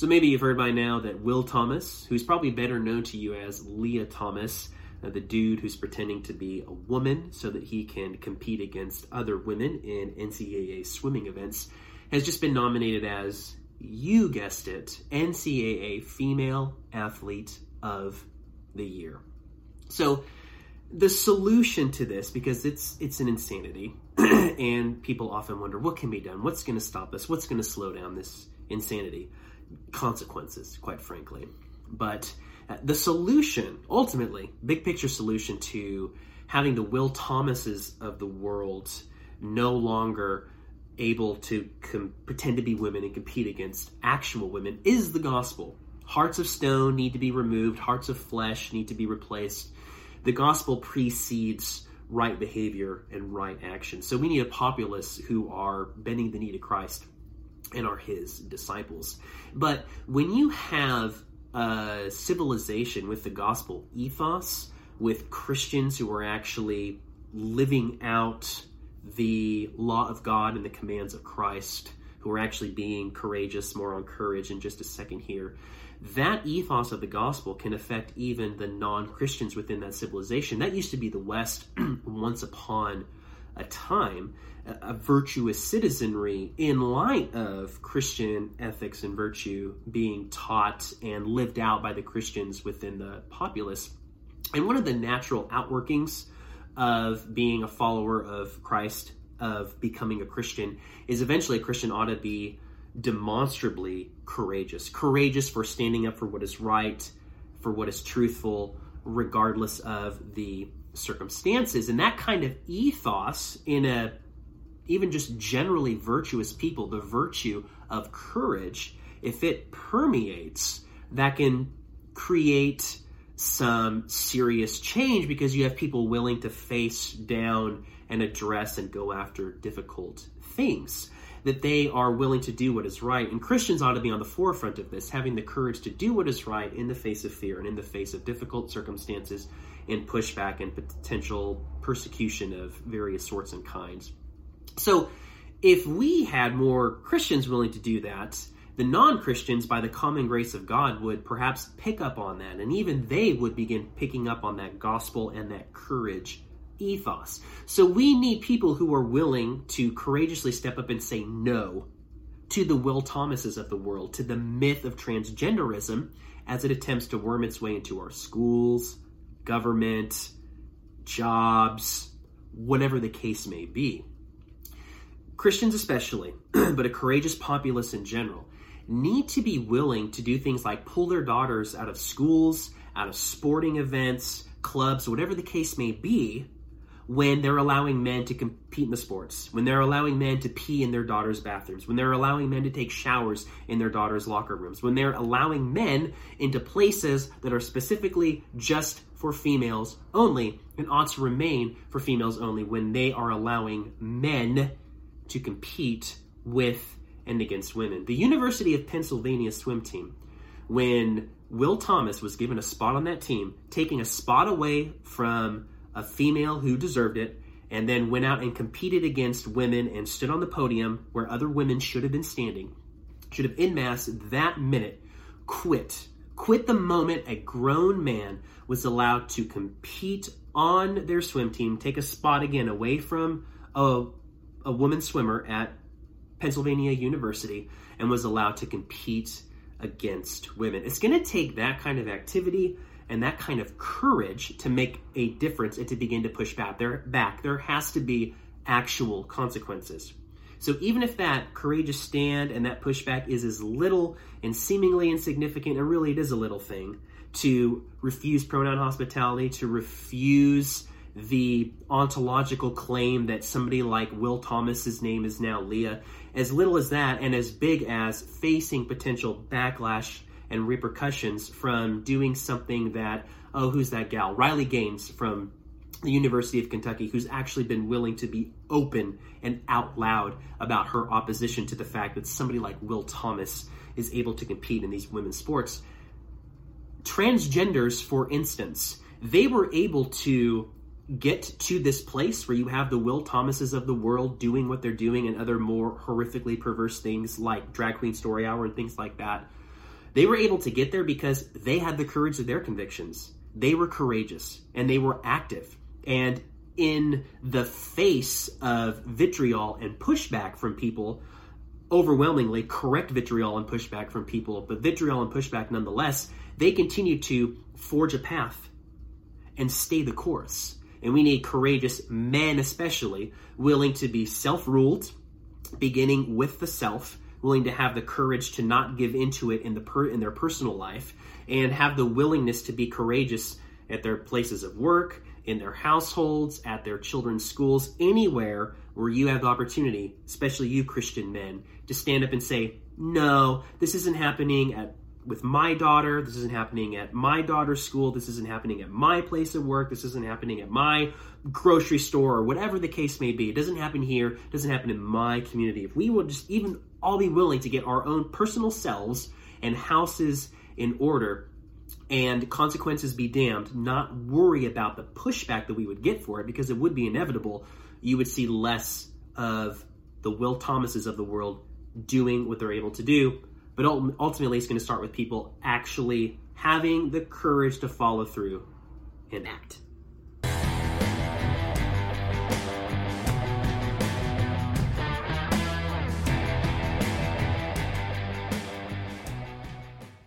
So maybe you've heard by now that Will Thomas, who's probably better known to you as Lia Thomas, uh, the dude who's pretending to be a woman so that he can compete against other women in NCAA swimming events, has just been nominated as, you guessed it, NCAA Female Athlete of the Year. So the solution to this, because it's it's an insanity, and people often wonder what can be done, what's going to stop us, what's going to slow down this insanity, consequences, quite frankly. But uh, the solution, ultimately, big picture solution to having the Will Thomases of the world no longer able to com- pretend to be women and compete against actual women is the gospel. Hearts of stone need to be removed, hearts of flesh need to be replaced. The gospel precedes right behavior and right action. So we need a populace who are bending the knee to Christ and are his disciples. But when you have a civilization with the gospel ethos, with Christians who are actually living out the law of God and the commands of Christ, who are actually being courageous, more on courage in just a second here. That ethos of the gospel can affect even the non Christians within that civilization. That used to be the West once upon a time, a, a virtuous citizenry in light of Christian ethics and virtue being taught and lived out by the Christians within the populace. And one of the natural outworkings of being a follower of Christ, of becoming a Christian, is eventually a Christian ought to be demonstrably courageous. Courageous for standing up for what is right, for what is truthful, regardless of the circumstances. And that kind of ethos in a even just generally virtuous people, the virtue of courage, if it permeates, that can create some serious change because you have people willing to face down and address and go after difficult things. That they are willing to do what is right. And Christians ought to be on the forefront of this, having the courage to do what is right in the face of fear and in the face of difficult circumstances and pushback and potential persecution of various sorts and kinds. So, if we had more Christians willing to do that, the non Christians, by the common grace of God, would perhaps pick up on that, and even they would begin picking up on that gospel and that courage ethos. So we need people who are willing to courageously step up and say no to the Will Thomases of the world, to the myth of transgenderism as it attempts to worm its way into our schools, government, jobs, whatever the case may be. Christians, especially, but a courageous populace in general, need to be willing to do things like pull their daughters out of schools, out of sporting events, clubs, whatever the case may be, when they're allowing men to compete in the sports, when they're allowing men to pee in their daughters' bathrooms, when they're allowing men to take showers in their daughters' locker rooms, when they're allowing men into places that are specifically just for females only and ought to remain for females only, when they are allowing men to compete with and against women. The University of Pennsylvania swim team, when Will Thomas was given a spot on that team, taking a spot away from a female who deserved it, and then went out and competed against women and stood on the podium where other women should have been standing, should have in mass that minute quit. Quit the moment a grown man was allowed to compete on their swim team, take a spot again away from a, a woman swimmer at Pennsylvania University, and was allowed to compete against women. It's going to take that kind of activity and that kind of courage to make a difference and to begin to push back. There back. There has to be actual consequences so even if that courageous stand and that pushback is as little and seemingly insignificant and really it is a little thing to refuse pronoun hospitality to refuse the ontological claim that somebody like Will Thomas's name is now Lia, as little as that, and as big as facing potential backlash and repercussions from doing something that, oh, who's that gal? Riley Gaines from the University of Kentucky, who's actually been willing to be open and out loud about her opposition to the fact that somebody like Will Thomas is able to compete in these women's sports. Transgenders, for instance, they were able to get to this place where you have the Will Thomases of the world doing what they're doing and other more horrifically perverse things like Drag Queen Story Hour and things like that They were able to get there because they had the courage of their convictions. They were courageous and they were active. And in the face of vitriol and pushback from people, overwhelmingly correct vitriol and pushback from people, but vitriol and pushback nonetheless, they continue to forge a path and stay the course. And we need courageous men, especially, willing to be self ruled, beginning with the self, willing to have the courage to not give into it in, the per- in their personal life, and have the willingness to be courageous at their places of work, in their households, at their children's schools, anywhere where you have the opportunity, especially you Christian men, to stand up and say, no, this isn't happening at with my daughter. This isn't happening at my daughter's school. This isn't happening at my place of work. This isn't happening at my grocery store or whatever the case may be. It doesn't happen here. It doesn't happen in my community. If we would just even all be willing to get our own personal selves and houses in order and consequences be damned, not worry about the pushback that we would get for it because it would be inevitable, you would see less of the Will Thomases of the world doing what they're able to do. But ultimately, it's going to start with people actually having the courage to follow through and act.